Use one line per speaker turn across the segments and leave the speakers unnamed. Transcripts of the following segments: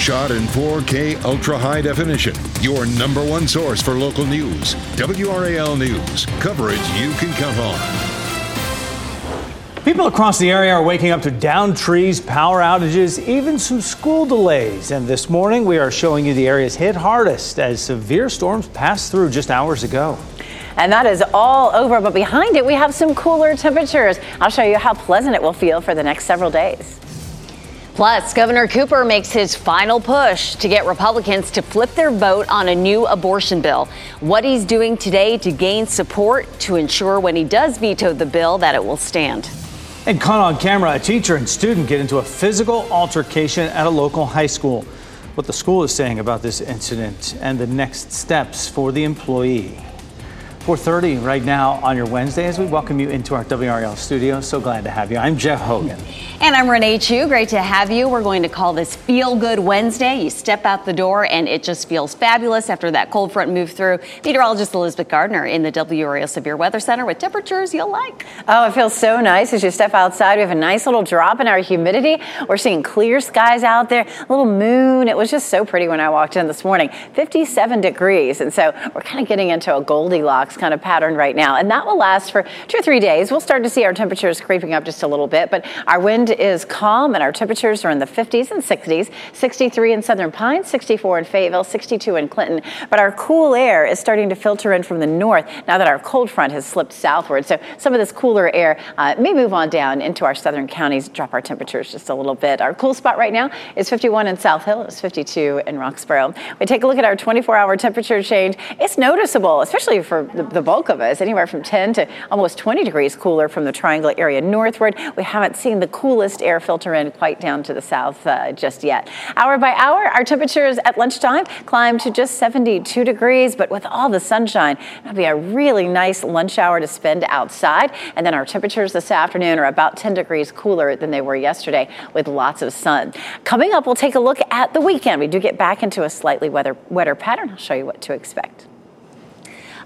Shot in 4K ultra high definition. Your number one source for local news. WRAL News. Coverage you can count on.
People across the area are waking up to downed trees, power outages, even some school delays. And this morning, we are showing you the areas hit hardest as severe storms passed through just hours ago.
And that is all over, but behind it, we have some cooler temperatures. I'll show you how pleasant it will feel for the next several days. Plus, Governor Cooper makes his final push to get Republicans to flip their vote on a new abortion bill. What he's doing today to gain support to ensure when he does veto the bill that it will stand.
And caught on camera, a teacher and student get into a physical altercation at a local high school. What the school is saying about this incident and the next steps for the employee. 4.30 right now on your Wednesday as we welcome you into our WRAL studio. So glad to have you. I'm Jeff Hogan.
And I'm Renee Chun. Great to have you. We're going to call this Feel Good Wednesday. You step out the door and it just feels fabulous after that cold front moved through. Meteorologist Elizabeth Gardner in the WRAL Severe Weather Center with temperatures you'll like.
Oh, it feels so nice as you step outside. We have a nice little drop in our humidity. We're seeing clear skies out there, a little moon. It was just so pretty when I walked in this morning. 57 degrees. And so we're kind of getting into a Goldilocks kind of pattern right now. And that will last for two or three days. We'll start to see our temperatures creeping up just a little bit, but our wind is calm and our temperatures are in the 50s and 60s, 63 in Southern Pines, 64 in Fayetteville, 62 in Clinton. But our cool air is starting to filter in from the north now that our cold front has slipped southward. So some of this cooler air uh, may move on down into our southern counties, drop our temperatures just a little bit. Our cool spot right now is 51 in South Hill, it's 52 in Roxboro. We take a look at our 24 hour temperature change. It's noticeable, especially for the, the bulk of us, anywhere from 10 to almost 20 degrees cooler from the triangle area northward. We haven't seen the coolest air filter in quite down to the south uh, just yet. Hour by hour, our temperatures at lunchtime climb to just 72 degrees, but with all the sunshine, it'll be a really nice lunch hour to spend outside. And then our temperatures this afternoon are about 10 degrees cooler than they were yesterday with lots of sun. Coming up, we'll take a look at the weekend. We do get back into a slightly weather, wetter pattern. I'll show you what to expect.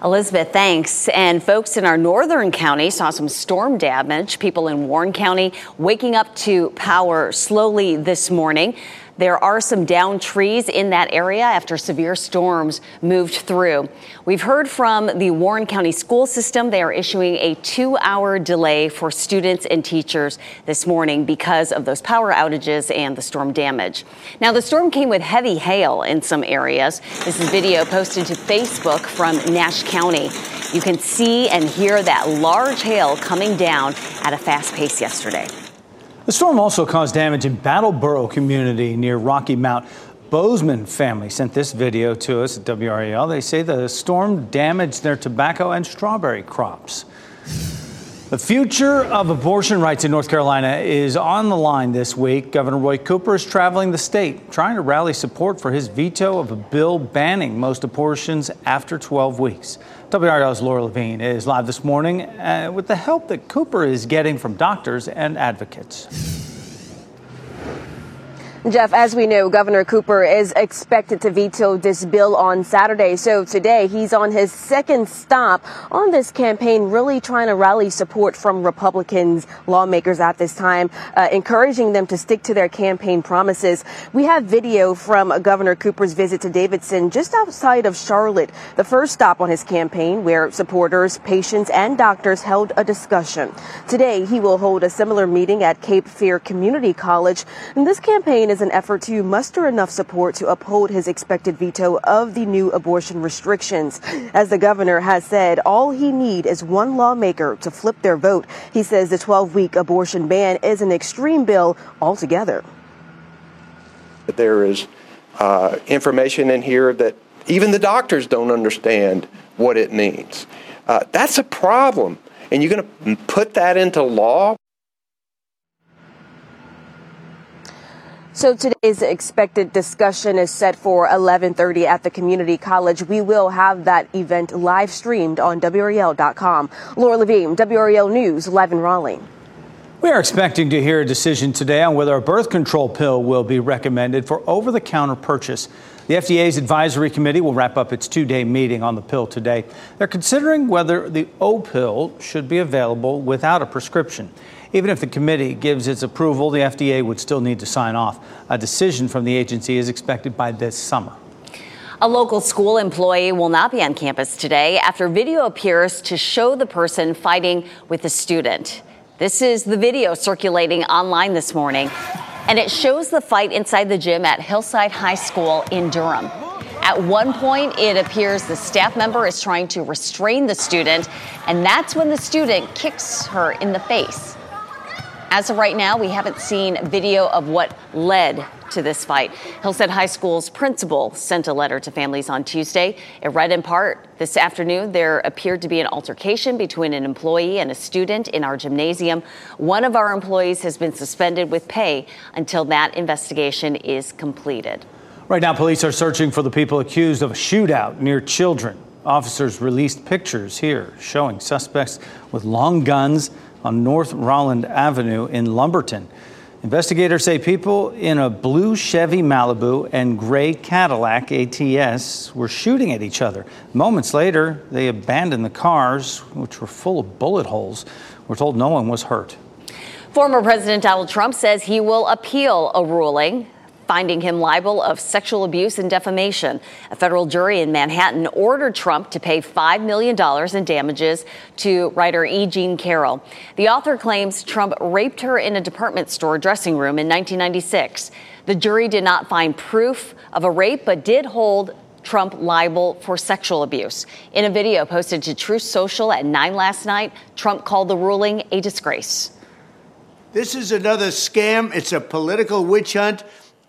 Elizabeth, thanks. And folks in our northern county saw some storm damage. People in Warren County waking up to power slowly this morning. There are some downed trees in that area after severe storms moved through. We've heard from the Warren County school system. They are issuing a two hour delay for students and teachers this morning because of those power outages and the storm damage. Now, the storm came with heavy hail in some areas. This is video posted to Facebook from Nash County. You can see and hear that large hail coming down at a fast pace yesterday.
The storm also caused damage in Battleboro community near Rocky Mount. Bozeman family sent this video to us at WRAL. They say the storm damaged their tobacco and strawberry crops. The future of abortion rights in North Carolina is on the line this week. Governor Roy Cooper is traveling the state, trying to rally support for his veto of a bill banning most abortions after 12 weeks. WRAL's Laura Levine is live this morning uh, with the help that Cooper is getting from doctors and advocates.
Jeff, as we know, Governor Cooper is expected to veto this bill on Saturday. So today he's on his second stop on this campaign, really trying to rally support from Republicans, lawmakers at this time, uh, encouraging them to stick to their campaign promises. We have video from Governor Cooper's visit to Davidson just outside of Charlotte, the first stop on his campaign where supporters, patients, and doctors held a discussion. Today he will hold a similar meeting at Cape Fear Community College. And this campaign is an effort to muster enough support to uphold his expected veto of the new abortion restrictions. As the governor has said, all he need is one lawmaker to flip their vote. He says the 12 week abortion ban is an extreme bill altogether.
But there is uh, information in here that even the doctors don't understand what it means. Uh, that's a problem. And you're going to put that into law?
So today's expected discussion is set for 11:30 at the community college. We will have that event live streamed on WRAL.com. Laura Levine, WRAL News, live in Raleigh.
We are expecting to hear a decision today on whether a birth control pill will be recommended for over the counter purchase. The FDA's advisory committee will wrap up its two day meeting on the pill today. They're considering whether the Opill should be available without a prescription. Even if the committee gives its approval, the FDA would still need to sign off. A decision from the agency is expected by this summer.
A local school employee will not be on campus today after video appears to show the person fighting with a student. This is the video circulating online this morning, and it shows the fight inside the gym at Hillside High School in Durham. At one point, it appears the staff member is trying to restrain the student, and that's when the student kicks her in the face. As of right now, we haven't seen video of what led to this fight. Hillside High School's principal sent a letter to families on Tuesday. It read in part this afternoon there appeared to be an altercation between an employee and a student in our gymnasium. One of our employees has been suspended with pay until that investigation is completed.
Right now, police are searching for the people accused of a shootout near children. Officers released pictures here showing suspects with long guns on North Rolland Avenue in Lumberton. Investigators say people in a blue Chevy Malibu and gray Cadillac ATS were shooting at each other. Moments later, they abandoned the cars, which were full of bullet holes. We're told no one was hurt.
Former President Donald Trump says he will appeal a ruling finding him liable of sexual abuse and defamation. A federal jury in Manhattan ordered Trump to pay $5 million in damages to writer E. Jean Carroll. The author claims Trump raped her in a department store dressing room in 1996. The jury did not find proof of a rape, but did hold Trump liable for sexual abuse. In a video posted to Truth Social at 9 last night, Trump called the ruling a disgrace.
This is another scam. It's a political witch hunt.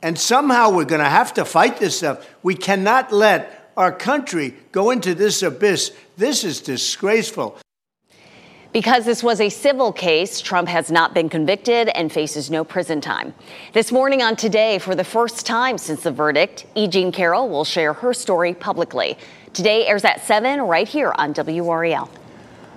And somehow we're going to have to fight this stuff. We cannot let our country go into this abyss. This is disgraceful.
Because this was a civil case, Trump has not been convicted and faces no prison time. This morning on Today, for the first time since the verdict, E. Jean Carroll will share her story publicly. Today airs at 7 right here on WRAL.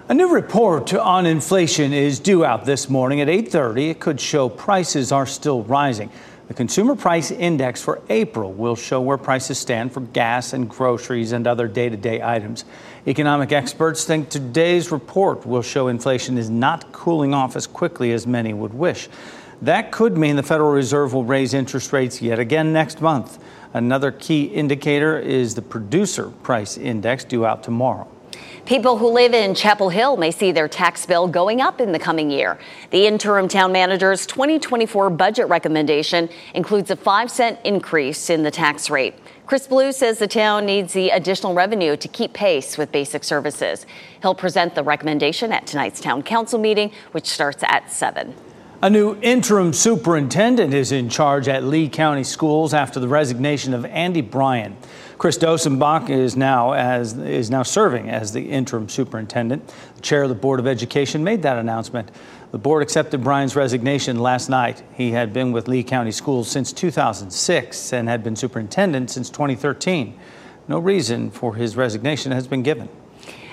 A new report on inflation is due out this morning at 8:30. It could show prices are still rising. The Consumer Price Index for April will show where prices stand for gas and groceries and other day to day items. Economic experts think today's report will show inflation is not cooling off as quickly as many would wish. That could mean the Federal Reserve will raise interest rates yet again next month. Another key indicator is the Producer Price Index due out tomorrow.
People who live in Chapel Hill may see their tax bill going up in the coming year. The interim town manager's 2024 budget recommendation includes a 5 cent increase in the tax rate. Chris Blue says the town needs the additional revenue to keep pace with basic services. He'll present the recommendation at tonight's town council meeting, which starts at 7.
A new interim superintendent is in charge at Lee County Schools after the resignation of Andy Bryan. Chris Dosenbach is now as is now serving as the interim superintendent. The chair of the Board of Education made that announcement. The board accepted Bryan's resignation last night. He had been with Lee County Schools since 2006 and had been superintendent since 2013. No reason for his resignation has been given.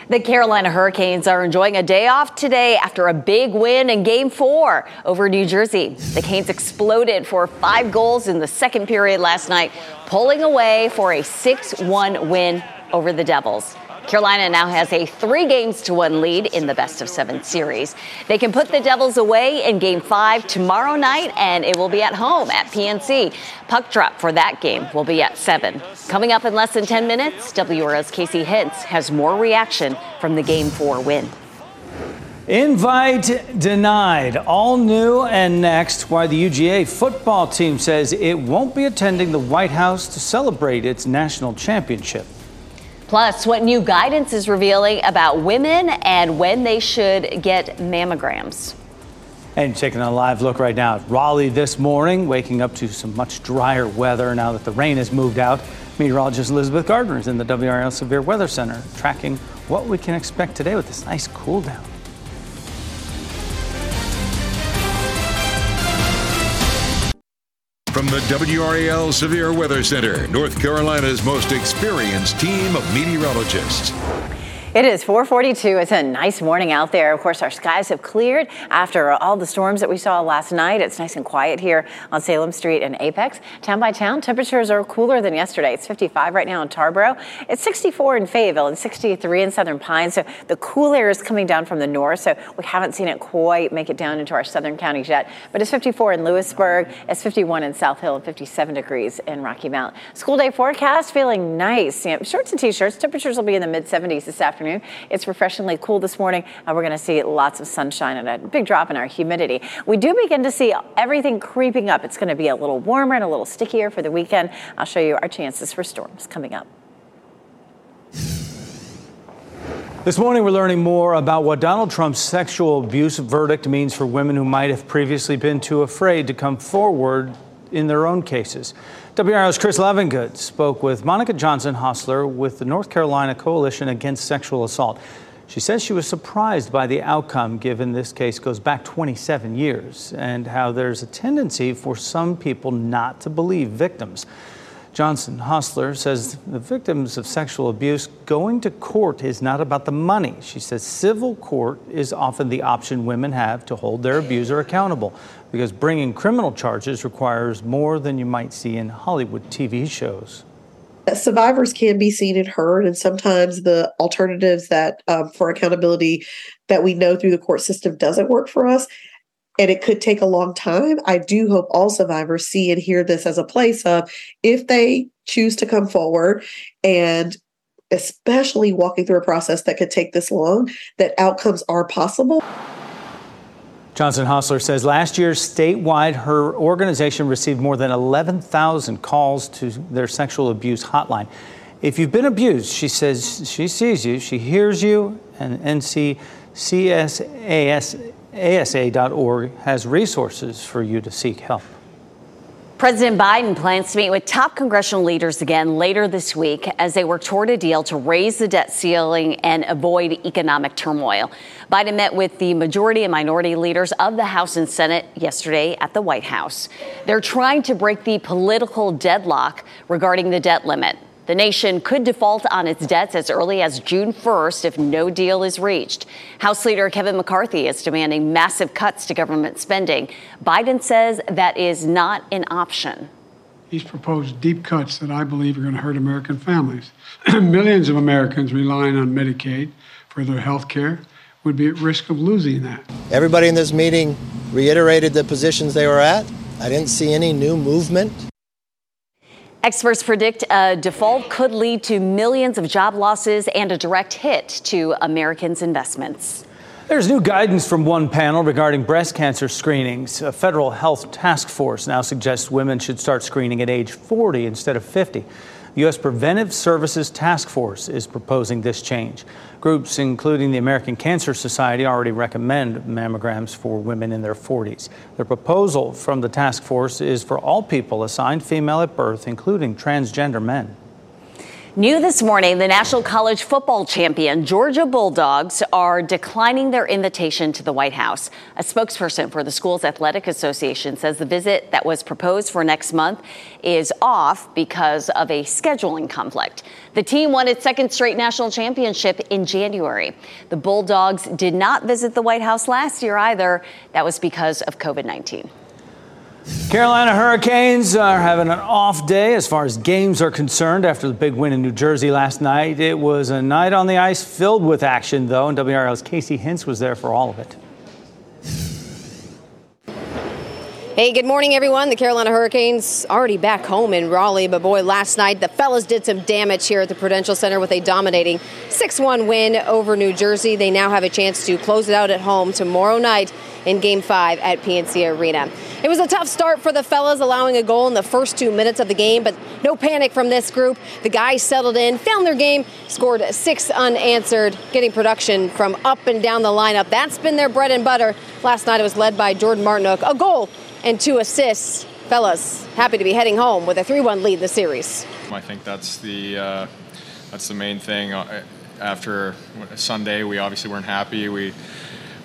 The Carolina Hurricanes are enjoying a day off today after a big win in game four over New Jersey. The Canes exploded for five goals in the second period last night, pulling away for a 6 1 win over the Devils. Carolina now has a three games to one lead in the best of seven series. They can put the Devils away in game five tomorrow night, and it will be at home at PNC. Puck drop for that game will be at seven. Coming up in less than 10 minutes, WRAL's Casey Hintz has more reaction from the game four win.
Invite denied. All new and next, why the UGA football team says it won't be attending the White House to celebrate its national championship.
Plus, what new guidance is revealing about women and when they should get mammograms.
And taking a live look right now at Raleigh this morning, waking up to some much drier weather now that the rain has moved out. Meteorologist Elizabeth Gardner is in the WRAL Severe Weather Center tracking what we can expect today with this nice cool down.
From the WRAL Severe Weather Center, North Carolina's most experienced team of meteorologists.
It is 442. It's a nice morning out there. Of course, our skies have cleared after all the storms that we saw last night. It's nice and quiet here on Salem Street and Apex. Town by town, temperatures are cooler than yesterday. It's 55 right now in Tarboro. It's 64 in Fayetteville and 63 in Southern Pines. So the cool air is coming down from the north. So we haven't seen it quite make it down into our southern counties yet. But it's 54 in Louisburg. It's 51 in South Hill and 57 degrees in Rocky Mount. School day forecast feeling nice. Shorts and t-shirts. Temperatures will be in the mid 70s this afternoon afternoon. It's refreshingly cool this morning, and we're going to see lots of sunshine and a big drop in our humidity. We do begin to see everything creeping up. It's going to be a little warmer and a little stickier for the weekend. I'll show you our chances for storms coming up.
This morning, we're learning more about what Donald Trump's sexual abuse verdict means for women who might have previously been too afraid to come forward in their own cases. WRAL's Chris Livengood spoke with Monika Johnson Hostler with the North Carolina Coalition Against Sexual Assault. She says she was surprised by the outcome, given this case goes back 27 years, and how there's a tendency for some people not to believe victims. Johnson Hostler says the victims of sexual abuse going to court is not about the money. She says civil court is often the option women have to hold their abuser accountable because bringing criminal charges requires more than you might see in Hollywood TV shows.
Survivors can be seen and heard, and sometimes the alternatives that um, for accountability that we know through the court system doesn't work for us and it could take a long time. I do hope all survivors see and hear this as a place of if they choose to come forward and especially walking through a process that could take this long, that outcomes are possible.
Johnson Hostler says last year statewide, her organization received more than 11,000 calls to their sexual abuse hotline. If you've been abused, she says she sees you, she hears you, and NC CSAS ASA.org has resources for you to seek help.
President Biden plans to meet with top congressional leaders again later this week as they work toward a deal to raise the debt ceiling and avoid economic turmoil. Biden met with the majority and minority leaders of the House and Senate yesterday at the White House. They're trying to break the political deadlock regarding the debt limit. The nation could default on its debts as early as June 1st if no deal is reached. House Leader Kevin McCarthy is demanding massive cuts to government spending. Biden says that is not an option.
He's proposed deep cuts that I believe are going to hurt American families. Millions of Americans relying on Medicaid for their health care would be at risk of losing that.
Everybody in this meeting reiterated the positions they were at. I didn't see any new movement.
Experts predict a default could lead to millions of job losses and a direct hit to Americans' investments.
There's new guidance from one panel regarding breast cancer screenings. A federal health task force now suggests women should start screening at age 40 instead of 50. The U.S. Preventive Services Task Force is proposing this change. Groups, including the American Cancer Society, already recommend mammograms for women in their 40s. The proposal from the task force is for all people assigned female at birth, including transgender men.
New this morning, the National College Football Champion Georgia Bulldogs are declining their invitation to the White House. A spokesperson for the school's athletic association says the visit that was proposed for next month is off because of a scheduling conflict. The team won its second straight national championship in January. The Bulldogs did not visit the White House last year either. That was because of COVID 19.
Carolina Hurricanes are having an off day as far as games are concerned after the big win in New Jersey last night. It was a night on the ice filled with action, though, and WRAL's Casey Hintz was there for all of it.
Hey, good morning, everyone. The Carolina Hurricanes already back home in Raleigh, but boy, last night the fellas did some damage here at the Prudential Center with a dominating 6 1 win over New Jersey. They now have a chance to close it out at home tomorrow night in Game 5 at PNC Arena. It was a tough start for the fellas, allowing a goal in the first two minutes of the game, but no panic from this group. The guys settled in, found their game, scored six unanswered, getting production from up and down the lineup. That's been their bread and butter. Last night it was led by Jordan Martinook, a goal and two assists. Fellas, happy to be heading home with a 3-1 lead in the series.
I think that's the uh, that's the main thing. Uh, after Sunday, we obviously weren't happy. We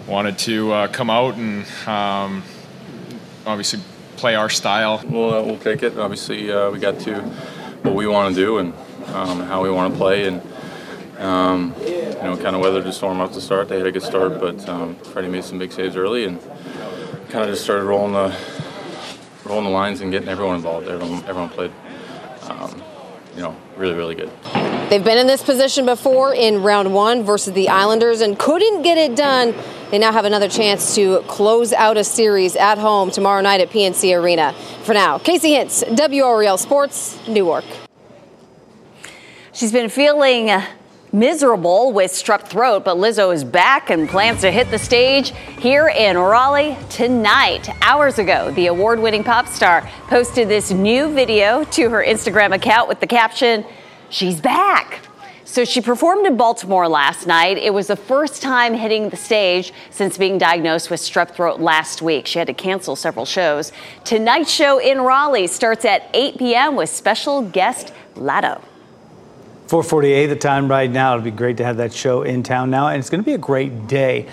wanted to uh, come out and um, obviously play our style.
We'll, uh, we'll take it. Obviously, uh, we got to what we want to do and um, how we want to play, and um, you know, kind of weathered the storm off the start. They had a good start, but um, Freddie made some big saves early, and kind of just started rolling the rolling the lines and getting everyone involved. Everyone, everyone played, um, you know, really, really good.
They've been in this position before in round one versus the Islanders and couldn't get it done. They now have another chance to close out a series at home tomorrow night at PNC Arena. For now, Casey Hintz, WRAL Sports, Newark.
She's been feeling miserable with strep throat, but Lizzo is back and plans to hit the stage here in Raleigh tonight. Hours ago, the award winning pop star posted this new video to her Instagram account with the caption, She's back. So she performed in Baltimore last night. It was the first time hitting the stage since being diagnosed with strep throat last week. She had to cancel several shows. Tonight's show in Raleigh starts at 8 p.m. with special guest Latto.
448 the time right now. It'll be great to have that show in town now, and it's going to be a great day.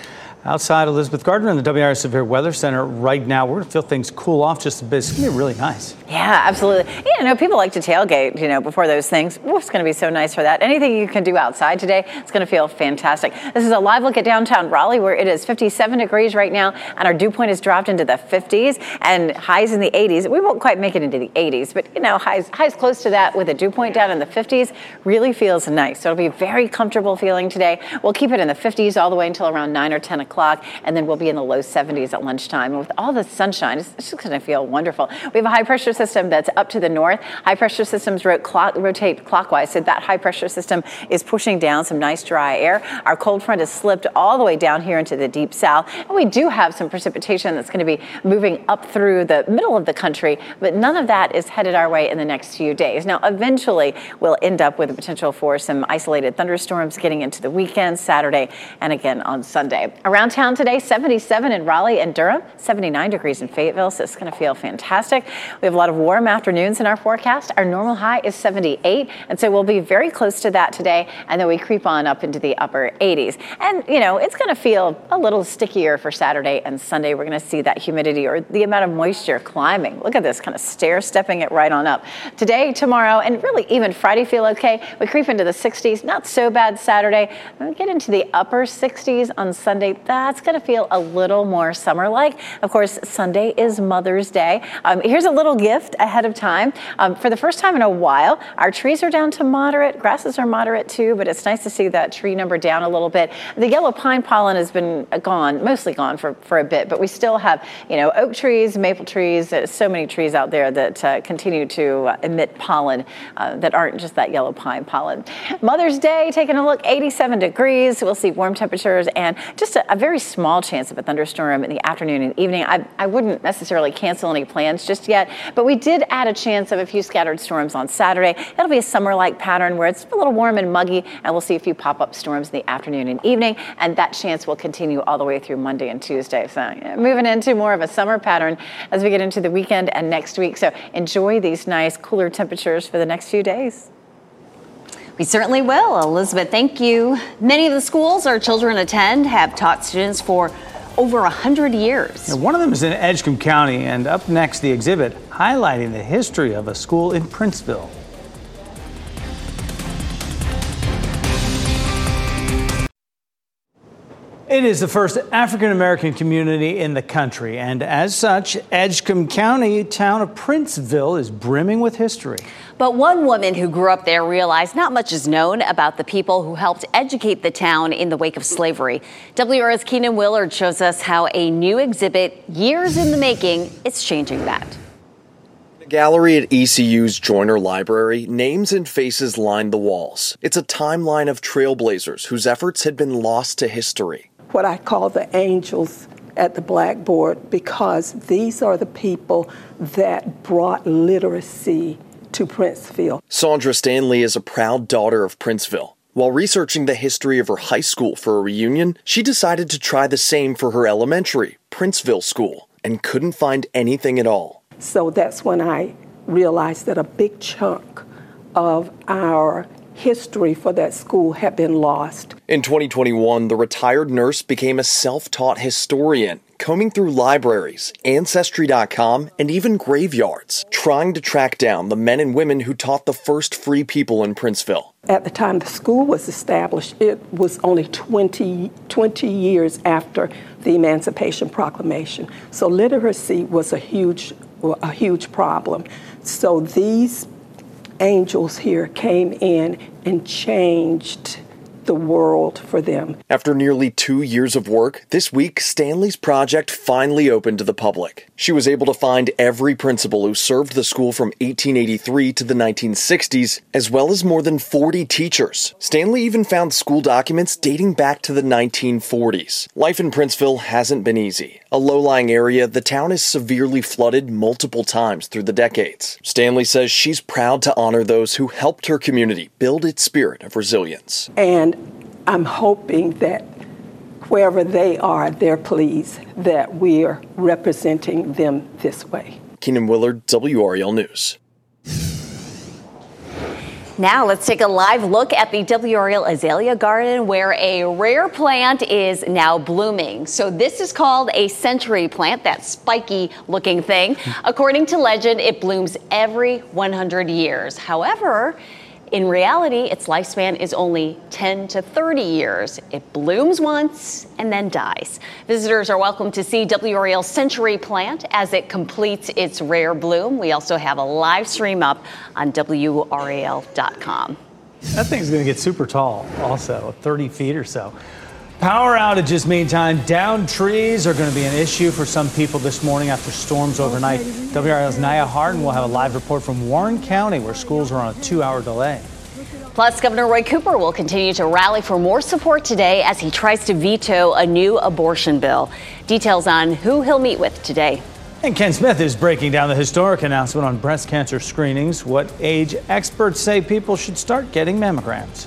Outside Elizabeth Gardner in the WRAL Severe Weather Center right now. We're going to feel things cool off just a bit. It's going to be really nice.
Yeah, absolutely. Yeah, no, people like to tailgate, you know, before those things. Ooh, it's going to be so nice for that. Anything you can do outside today, it's going to feel fantastic. This is a live look at downtown Raleigh where it is 57 degrees right now and our dew point has dropped into the 50s and highs in the 80s. We won't quite make it into the 80s, but you know, highs highs close to that with a dew point down in the 50s really feels nice. So it'll be very comfortable feeling today. We'll keep it in the 50s all the way until around 9 or 10 o'clock and then we'll be in the low 70s at lunchtime. And with all the sunshine, it's, just going to feel wonderful. We have a high pressure system that's up to the north. High pressure systems rotate clockwise, so that high pressure system is pushing down some nice dry air. Our cold front has slipped all the way down here into the deep south, and we do have some precipitation that's going to be moving up through the middle of the country, but none of that is headed our way in the next few days. Now, eventually, we'll end up with a potential for some isolated thunderstorms getting into the weekend, Saturday, and again on Sunday. Around town today, 77 in Raleigh and Durham, 79 degrees in Fayetteville, so it's going to feel fantastic. We have a lot of warm afternoons in our forecast. Our normal high is 78, and so we'll be very close to that today, and then we creep on up into the upper 80s. And, you know, it's going to feel a little stickier for Saturday and Sunday. We're going to see that humidity or the amount of moisture climbing. Look at this, kind of stair stepping it right on up. Today, tomorrow, and really even Friday feel okay. We creep into the 60s, not so bad Saturday. We get into the upper 60s on Sunday. That's going to feel a little more summer like. Of course, Sunday is Mother's Day. Um, here's a little gift ahead of time. Um, for the first time in a while, our trees are down to moderate. Grasses are moderate too, but it's nice to see that tree number down a little bit. The yellow pine pollen has been gone, mostly gone for, for a bit, but we still have, you know, oak trees, maple trees, so many trees out there that uh, continue to uh, emit pollen uh, that aren't just that yellow pine pollen. Mother's Day, taking a look, 87 degrees. We'll see warm temperatures and just a, a very small chance of a thunderstorm in the afternoon and evening. I, I wouldn't necessarily cancel any plans just yet, but we did add a chance of a few scattered storms on Saturday. It'll be a summer like pattern where it's a little warm and muggy, and we'll see a few pop up storms in the afternoon and evening, and that chance will continue all the way through Monday and Tuesday. So, yeah, moving into more of a summer pattern as we get into the weekend and next week. So, enjoy these nice, cooler temperatures for the next few days.
We certainly will. Elizabeth, thank you. Many of the schools our children attend have taught students for over 100 years.
Now, one of them is in Edgecombe County, and up next, the exhibit highlighting the history of a school in Princeville. It is the first African American community in the country, and as such, Edgecombe County town of Princeville is brimming with history.
But one woman who grew up there realized not much is known about the people who helped educate the town in the wake of slavery. WRAL's Keenan Willard shows us how a new exhibit, years in the making, is changing that.
The gallery at ECU's Joyner Library, names and faces line the walls. It's a timeline of trailblazers whose efforts had been lost to history
what I call the angels at the blackboard because these are the people that brought literacy to Princeville.
Sandra Stanley is a proud daughter of Princeville. While researching the history of her high school for a reunion, she decided to try the same for her elementary, Princeville School, and couldn't find anything at all.
So that's when I realized that a big chunk of our history for that school had been lost.
In 2021, the retired nurse became a self taught historian, combing through libraries, Ancestry.com, and even graveyards, trying to track down the men and women who taught the first free people in Princeville.
At the time the school was established, it was only 20, 20 years after the Emancipation Proclamation. So literacy was a huge, a huge problem. So these angels here came in and changed the world for them.
After nearly two years of work, this week Stanley's project finally opened to the public. She was able to find every principal who served the school from 1883 to the 1960s, as well as more than 40 teachers. Stanley even found school documents dating back to the 1940s. Life in Princeville hasn't been easy. A low lying area, the town is severely flooded multiple times through the decades. Stanley says she's proud to honor those who helped her community build its spirit of resilience.
And I'm hoping that wherever they are, they're pleased that we're representing them this way.
Keenan Willard, WRAL News.
Now let's take a live look at the WRAL Azalea Garden where a rare plant is now blooming. So this is called a century plant, that spiky looking thing. Hmm. According to legend, it blooms every 100 years. However, in reality, its lifespan is only 10 to 30 years. It blooms once and then dies. Visitors are welcome to see WRAL Century Plant as it completes its rare bloom. We also have a live stream up on WRAL.com.
That thing's going to get super tall, also, 30 feet or so. Power outages, meantime, downed trees are going to be an issue for some people this morning after storms overnight. WRAL's Naya Hardin will have a live report from Warren County, where schools are on a two hour delay.
Plus, Governor Roy Cooper will continue to rally for more support today as he tries to veto a new abortion bill. Details on who he'll meet with today.
And Ken Smith is breaking down the historic announcement on breast cancer screenings, what age experts say people should start getting mammograms.